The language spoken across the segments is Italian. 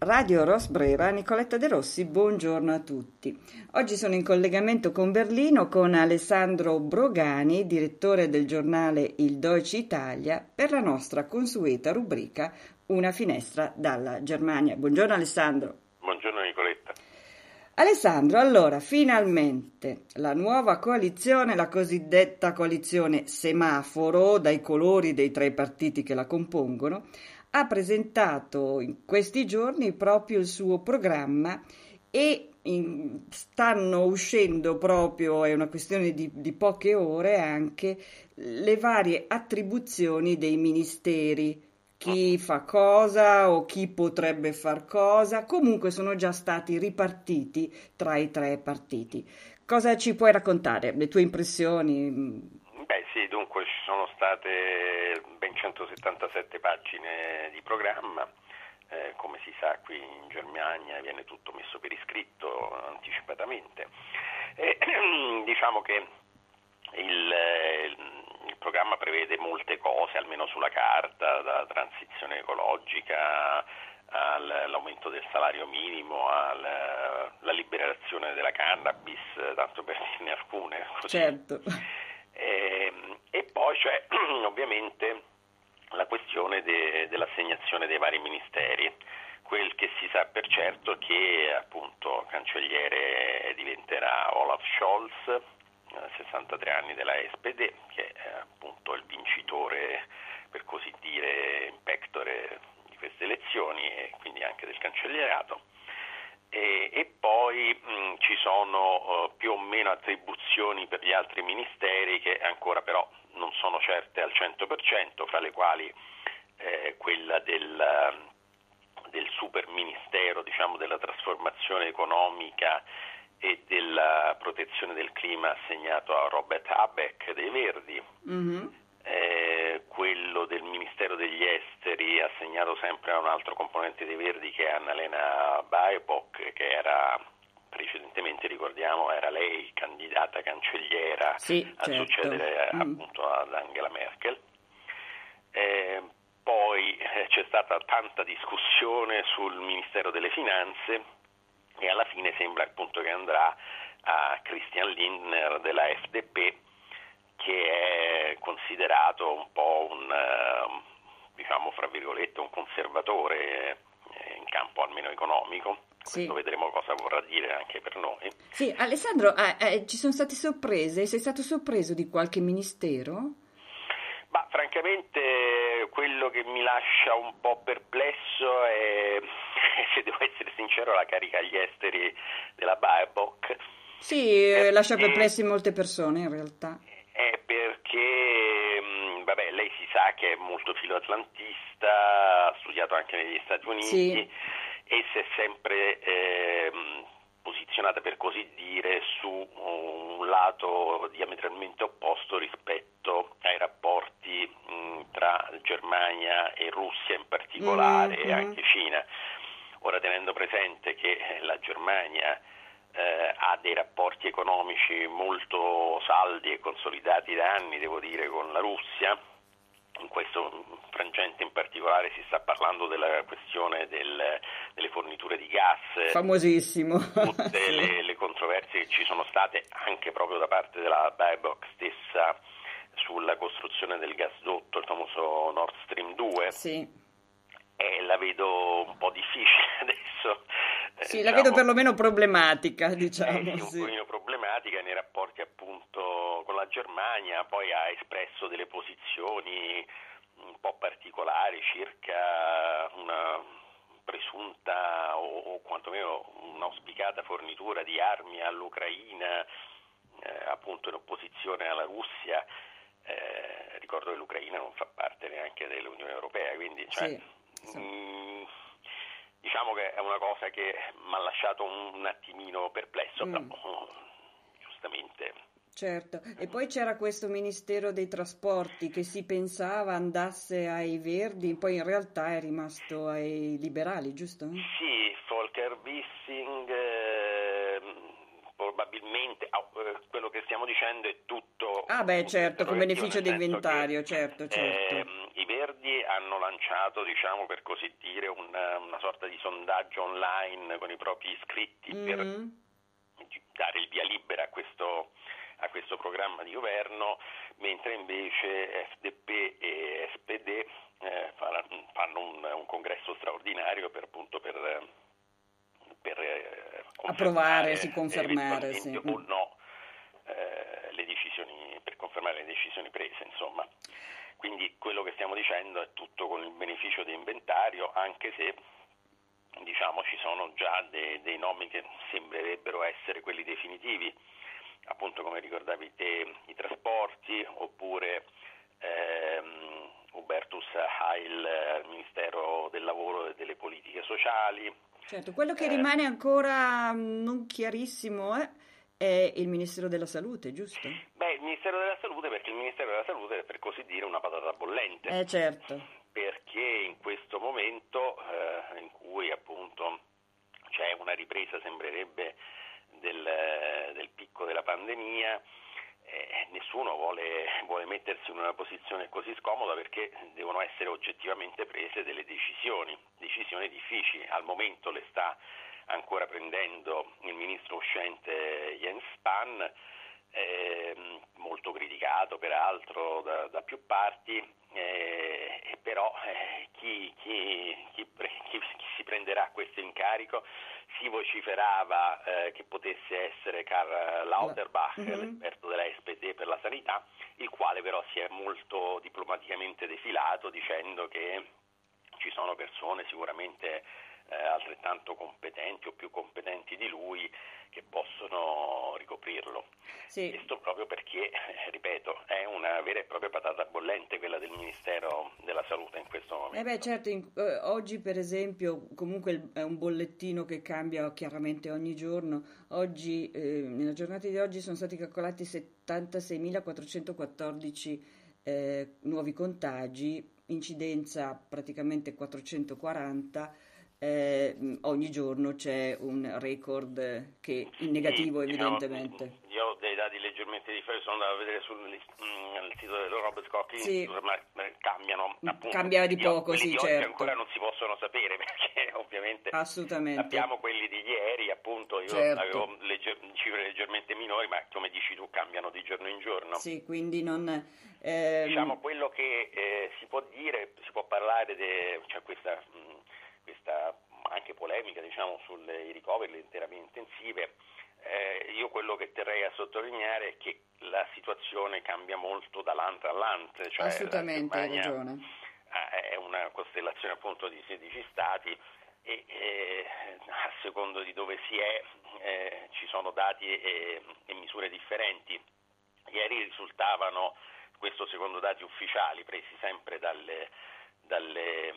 Radio Rosbrera, Nicoletta De Rossi, buongiorno a tutti. Oggi sono in collegamento con Berlino con Alessandro Brogani, direttore del giornale Il Deutsche Italia, per la nostra consueta rubrica Una finestra dalla Germania. Buongiorno Alessandro. Buongiorno Nicoletta. Alessandro, allora, finalmente la nuova coalizione, la cosiddetta coalizione semaforo, dai colori dei tre partiti che la compongono, ha presentato in questi giorni proprio il suo programma e in, stanno uscendo proprio, è una questione di, di, poche ore anche, le varie attribuzioni dei ministeri, chi fa cosa o chi potrebbe far cosa, comunque sono già stati ripartiti tra i tre partiti. Cosa ci puoi raccontare, le tue impressioni? Beh sì, dunque ci sono state 177 pagine di programma, eh, come si sa qui in Germania viene tutto messo per iscritto anticipatamente. E, diciamo che il, il, programma prevede molte cose, almeno sulla carta, da transizione ecologica all'aumento del salario minimo, alla liberazione della cannabis, tanto per dirne alcune. Così. Certo. E, e poi c'è ovviamente la questione de, dell'assegnazione dei vari ministeri. Quel che si sa per certo è che appunto cancelliere diventerà Olaf Scholz, 63 anni della SPD, che è appunto il vincitore, per così dire, in pectore di queste elezioni e quindi anche del cancellierato e, e poi mh, ci sono uh, più o meno attribuzioni per gli altri ministeri che ancora però sono certe al 100%, fra le quali eh, quella del, del super ministero diciamo, della trasformazione economica e della protezione del clima assegnato a Robert Habeck dei Verdi. Mm-hmm eh, quello del Ministero degli Esteri assegnato sempre a un altro componente dei Verdi che è Annalena Baerbock, che era precedentemente, ricordiamo, era lei candidata cancelliera sì, a certo. succedere mm. appunto ad Angela Merkel. Eh, poi eh, c'è stata tanta discussione sul Ministero delle Finanze e alla fine sembra appunto che andrà a Christian Lindner della FDP che è considerato un po' un, ehm, diciamo, fra virgolette, un conservatore eh, in campo almeno economico. Sì. Questo vedremo cosa vorrà dire anche per noi. Sì, Alessandro, eh, eh, ci sono state sorprese? Sei stato sorpreso di qualche ministero? Ma francamente quello che mi lascia un po' perplesso è, se devo essere sincero, la carica agli esteri della Baerbock. Sì, perché... lascia perplessi molte persone in realtà è perché mm, vabbè, lei si sa che è molto filoatlantista, studiato anche negli Stati Uniti sì. e si è sempre eh, posizionata per così dire su un lato diametralmente opposto rispetto ai rapporti mh, tra Germania e Russia in particolare mm-hmm. e anche Cina. Ora tenendo presente che la Germania eh, ha dei rapporti economici molto saldi e consolidati da anni, devo dire, con la Russia. In questo frangente in particolare si sta parlando della questione del, delle forniture di gas. Famosissimo. Tutte le, le, controversie che ci sono state anche proprio da parte della Baerbock stessa sulla costruzione del gasdotto, il famoso Nord Stream 2. Sì. E la vedo un po' difficile adesso sì, diciamo, la vedo perlomeno problematica, diciamo. Eh, sì, un pochino problematica nei rapporti appunto con la Germania, poi ha espresso delle posizioni un po' particolari circa una presunta o, o quantomeno un'auspicata fornitura di armi all'Ucraina, eh, appunto in opposizione alla Russia. Eh, ricordo che l'Ucraina non fa parte neanche dell'Unione Europea, quindi cioè, sì, mh, mm, diciamo che è una cosa che mi ha lasciato un, attimino perplesso, mm. però giustamente. Certo, e poi c'era questo Ministero dei Trasporti che si pensava andasse ai Verdi, poi in realtà è rimasto ai liberali, giusto? Sì, Volker Wissing, eh, probabilmente, oh, quello che stiamo dicendo è tutto... Ah beh certo, con beneficio d'inventario, certo, certo. Eh, I Verdi hanno lanciato, diciamo per così dire, una, una sorta di sondaggio online con i propri iscritti mm-hmm. per dare il via libera a questo, a questo programma di governo, mentre invece FDP e SPD eh, fanno un, un, congresso straordinario per, appunto, per, per eh, approvare, si confermare sì. o no eh, le decisioni, per confermare le decisioni prese. Insomma. Quindi quello che stiamo dicendo è tutto con il beneficio di inventario, anche se diciamo, ci sono già dei, dei nomi che sembrerebbero essere quelli definitivi, appunto come ricordavi te i trasporti oppure ehm, Hubertus Heil, Ministero del Lavoro e delle Politiche Sociali. Certo, quello che eh, rimane ancora mm, non chiarissimo è, è il Ministero della Salute, giusto? Beh, il Ministero della Salute perché il Ministero della Salute è per così dire una patata bollente. Eh certo. Perché in questo momento eh, in cui appunto c'è una ripresa, sembrerebbe, del, del picco della pandemia, eh, nessuno vuole, vuole, mettersi in una posizione così scomoda perché devono essere oggettivamente prese delle decisioni, decisioni difficili. Al momento le sta ancora prendendo il ministro uscente Jens Spahn, eh, molto criticato peraltro da, da più parti, eh, però eh, chi, chi, chi, chi, si prenderà questo incarico si vociferava eh, che potesse essere Karl Lauterbach, mm-hmm. l'esperto della SPD per la sanità, il quale però si è molto diplomaticamente defilato dicendo che ci sono persone sicuramente eh, altrettanto competenti o più competenti di lui che possono ricoprirlo. Sì. Questo proprio perché, eh, ripeto, è una vera e propria patata bollente quella del Ministero della Salute in questo momento. Eh beh, certo, in, eh, oggi per esempio, comunque è un bollettino che cambia chiaramente ogni giorno. Oggi, eh, nella giornata di oggi sono stati calcolati 76.414 eh, nuovi contagi, incidenza praticamente 440 eh, ogni giorno c'è un record che in negativo sì, evidentemente. Diciamo, io ho dei dati leggermente differenti, sono andato a vedere sul mm, sito del Robert Koch sì. ma cambiano appunto. Cambia di poco, sì, di certo. ancora non si possono sapere perché ovviamente sappiamo quelli di ieri, appunto io certo. avevo legger- cifre leggermente minori, ma come dici tu cambiano di giorno in giorno. Sì, quindi non... Ehm... Diciamo quello che eh, si può dire, si può parlare di cioè questa... Mh, mm, questa anche polemica diciamo, sui ricoveri, le terapie intensive, eh, io quello che terrei a sottolineare è che la situazione cambia molto da land a land. Cioè Assolutamente, hai ragione. È una costellazione appunto di 16 stati e eh, a secondo di dove si è eh, ci sono dati e, e, misure differenti. Ieri risultavano, questo secondo dati ufficiali presi sempre dalle, dalle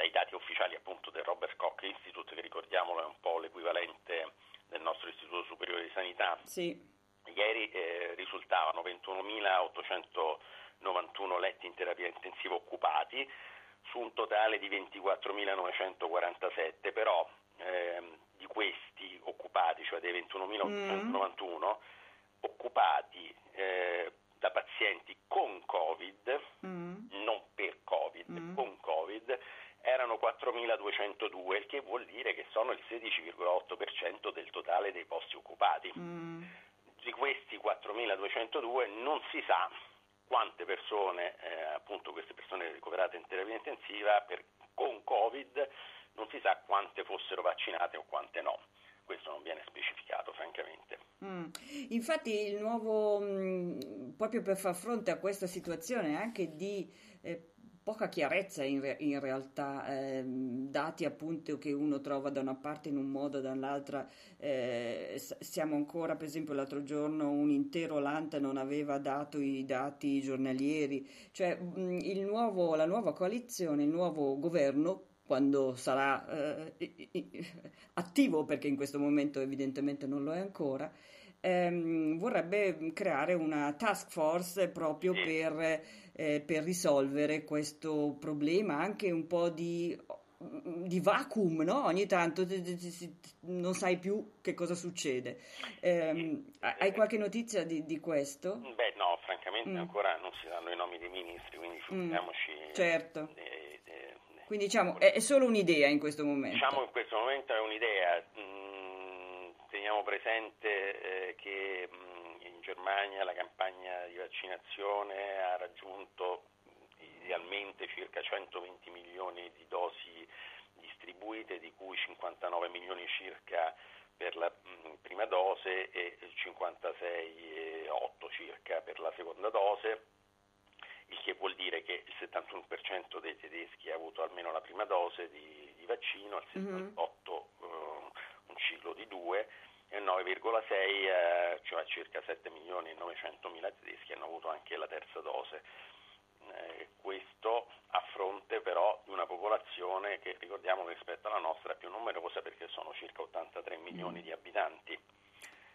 dai dati ufficiali appunto del Robert Koch Institute, che ricordiamolo è un po' l'equivalente del nostro Istituto Superiore di Sanità, sì. ieri eh, risultavano 21.891 letti in terapia intensiva occupati su un totale di 24.947, però ehm, di questi occupati, cioè dei 21.891, mm. occupati eh, da pazienti con Covid, mm. non per Covid, mm. con Covid, erano 4.202, il che vuol dire che sono il 16,8% del totale dei posti occupati. Mm. Di questi 4.202 non si sa quante persone, eh, appunto queste persone ricoverate in terapia intensiva per, con Covid, non si sa quante fossero vaccinate o quante no. Questo non viene specificato, francamente. Mm. Infatti, il nuovo, mh, mm, proprio per far fronte a questa situazione anche di eh, poca chiarezza in, re- in realtà, eh, dati appunto che uno trova da una parte in un modo, dall'altra. Eh, siamo ancora, per esempio, l'altro giorno un intero Lanta non aveva dato i dati giornalieri, cioè mh, nuovo, la nuova coalizione, il nuovo governo quando sarà eh, attivo, perché in questo momento evidentemente non lo è ancora, ehm, vorrebbe creare una task force proprio per, eh, per risolvere questo problema, anche un po' di di vacuum, no? Ogni tanto non sai più che cosa succede. Eh, hai qualche notizia di, di, questo? Beh, no, francamente mm. ancora non si danno i nomi dei ministri, quindi figuriamoci. Mm. Certo. De, de, quindi diciamo è, è, solo un'idea in questo momento. Diciamo che in questo momento è un'idea. Mm, teniamo presente eh, che mm, in Germania la campagna di vaccinazione ha raggiunto idealmente circa 120 milioni di dosi distribuite, di cui 59 milioni circa per la mm, prima dose e 56,8 circa per la seconda dose, il che vuol dire che il 71% dei tedeschi ha avuto almeno la prima dose di, di vaccino, il 78% mm-hmm. uh, un ciclo di due 9,6, eh, cioè circa 7 milioni e 900 mila tedeschi hanno avuto anche la terza dose. Eh, questo a fronte però di una popolazione che ricordiamo rispetto alla nostra è più numerosa perché sono circa 83 milioni mm. di abitanti.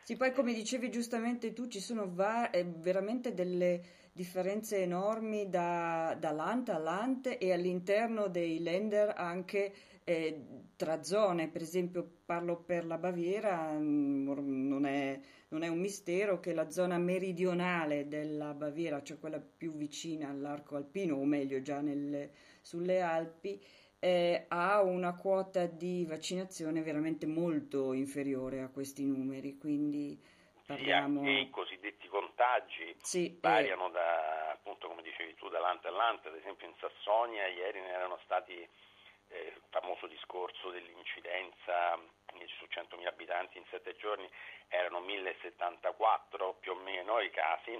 Sì, poi come dicevi giustamente tu, ci sono va- eh, veramente delle differenze enormi da, da land a land e all'interno dei lender anche eh, tra zone, per esempio parlo per la Baviera, mm, non è, non è, un mistero che la zona meridionale della Baviera, cioè quella più vicina all'arco alpino, o meglio già nelle, sulle Alpi, eh, ha una quota di vaccinazione veramente molto inferiore a questi numeri, quindi parliamo... Sì, i cosiddetti contagi sì, eh. variano eh... da, appunto come dicevi tu, da lante a lante, ad esempio in Sassonia ieri ne erano stati eh, famoso discorso dell'incidenza su 100.000 abitanti in 7 giorni erano 1074 più o meno i casi,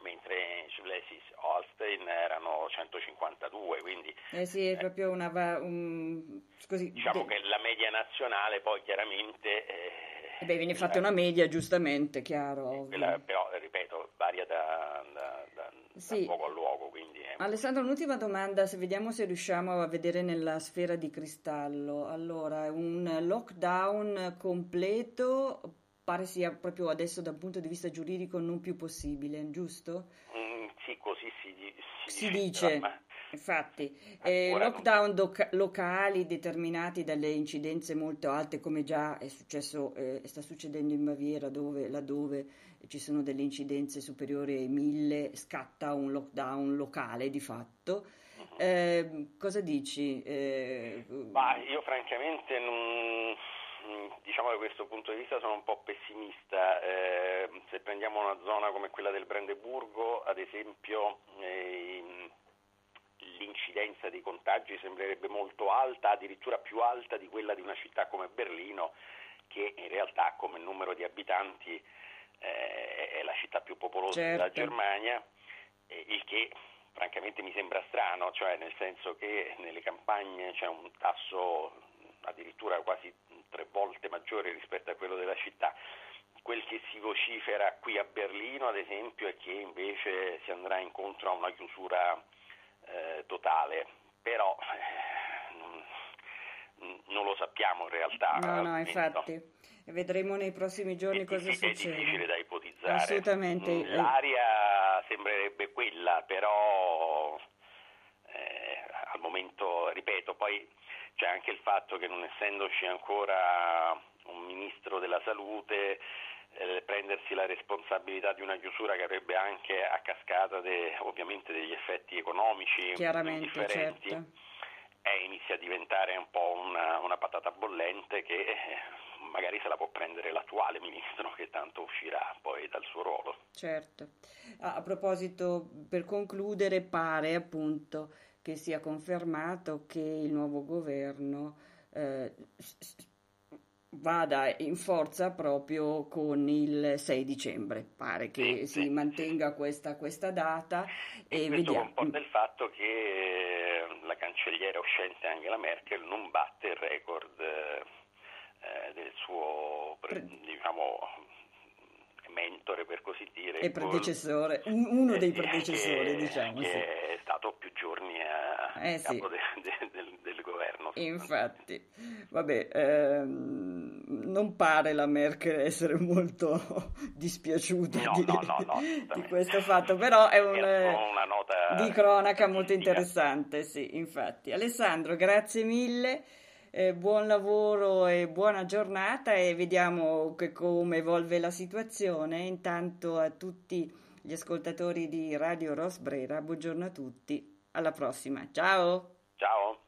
mentre in Schleswig-Holstein erano 152, quindi... Eh sì, è proprio una... Un, così, diciamo de... che la media nazionale poi chiaramente... Eh, eh beh, viene fatta una media, giustamente, chiaro. Quella, però, ripeto, varia da, da, da, sì. da luogo a luogo. Alessandro, un'ultima domanda, se vediamo se riusciamo a vedere nella sfera di cristallo. Allora, un lockdown completo pare sia proprio adesso dal punto di vista giuridico non più possibile, giusto? Mm, sì, così si, si, si dice. dice. Ma Infatti, eh, lockdown doc- locali determinati dalle incidenze molto alte, come già è successo, eh, sta succedendo in Baviera, dove, laddove ci sono delle incidenze superiori ai mille, scatta un lockdown locale di fatto. Uh-huh. Eh, cosa dici? Eh, bah, io francamente non, diciamo da questo punto di vista sono un po' pessimista. Eh, se prendiamo una zona come quella del Brandeburgo, ad esempio, eh, l'incidenza dei contagi sembrerebbe molto alta, addirittura più alta di quella di una città come Berlino, che in realtà come numero di abitanti eh, è la città più popolosa certo. della Germania, eh, il che francamente mi sembra strano, cioè nel senso che nelle campagne c'è un tasso addirittura quasi tre volte maggiore rispetto a quello della città. Quel che si vocifera qui a Berlino, ad esempio, è che invece si andrà incontro a una chiusura eh, totale, però eh, non lo sappiamo in realtà. No, no, infatti. Vedremo nei prossimi giorni è cosa succede. È difficile da ipotizzare. Assolutamente. Mm, l'aria sembrerebbe quella, però eh, al momento, ripeto, poi c'è anche il fatto che non essendoci ancora un ministro della salute, eh, prendersi la responsabilità di una chiusura che avrebbe anche a cascata de, ovviamente degli effetti economici Chiaramente, certo. eh, inizia a diventare un po' una, una patata bollente che eh, magari se la può prendere l'attuale ministro che tanto uscirà poi dal suo ruolo. Certo. A, a proposito, per concludere, pare appunto che sia confermato che il nuovo governo eh, vada in forza proprio con il 6 dicembre. Pare che sì, si sì. mantenga questa, questa data e, e vediamo. un po' del fatto che eh, la cancelliera uscente Angela Merkel non batte il record eh, del suo diciamo, mentore per così dire. E predecessore, uno dei predecessori che, diciamo. Che sì. è stato più giorni a eh, capo sì. de, de, del, del, governo. Infatti, vabbè, ehm, non pare la Merkel essere molto dispiaciuta no, di, no, no, di, questo fatto, però è un, una nota di cronaca molto interessante, sì, infatti. Alessandro, grazie mille eh, buon lavoro e buona giornata e vediamo come evolve la situazione. Intanto a tutti gli ascoltatori di Radio Rosbrera, buongiorno a tutti, alla prossima, ciao! Ciao!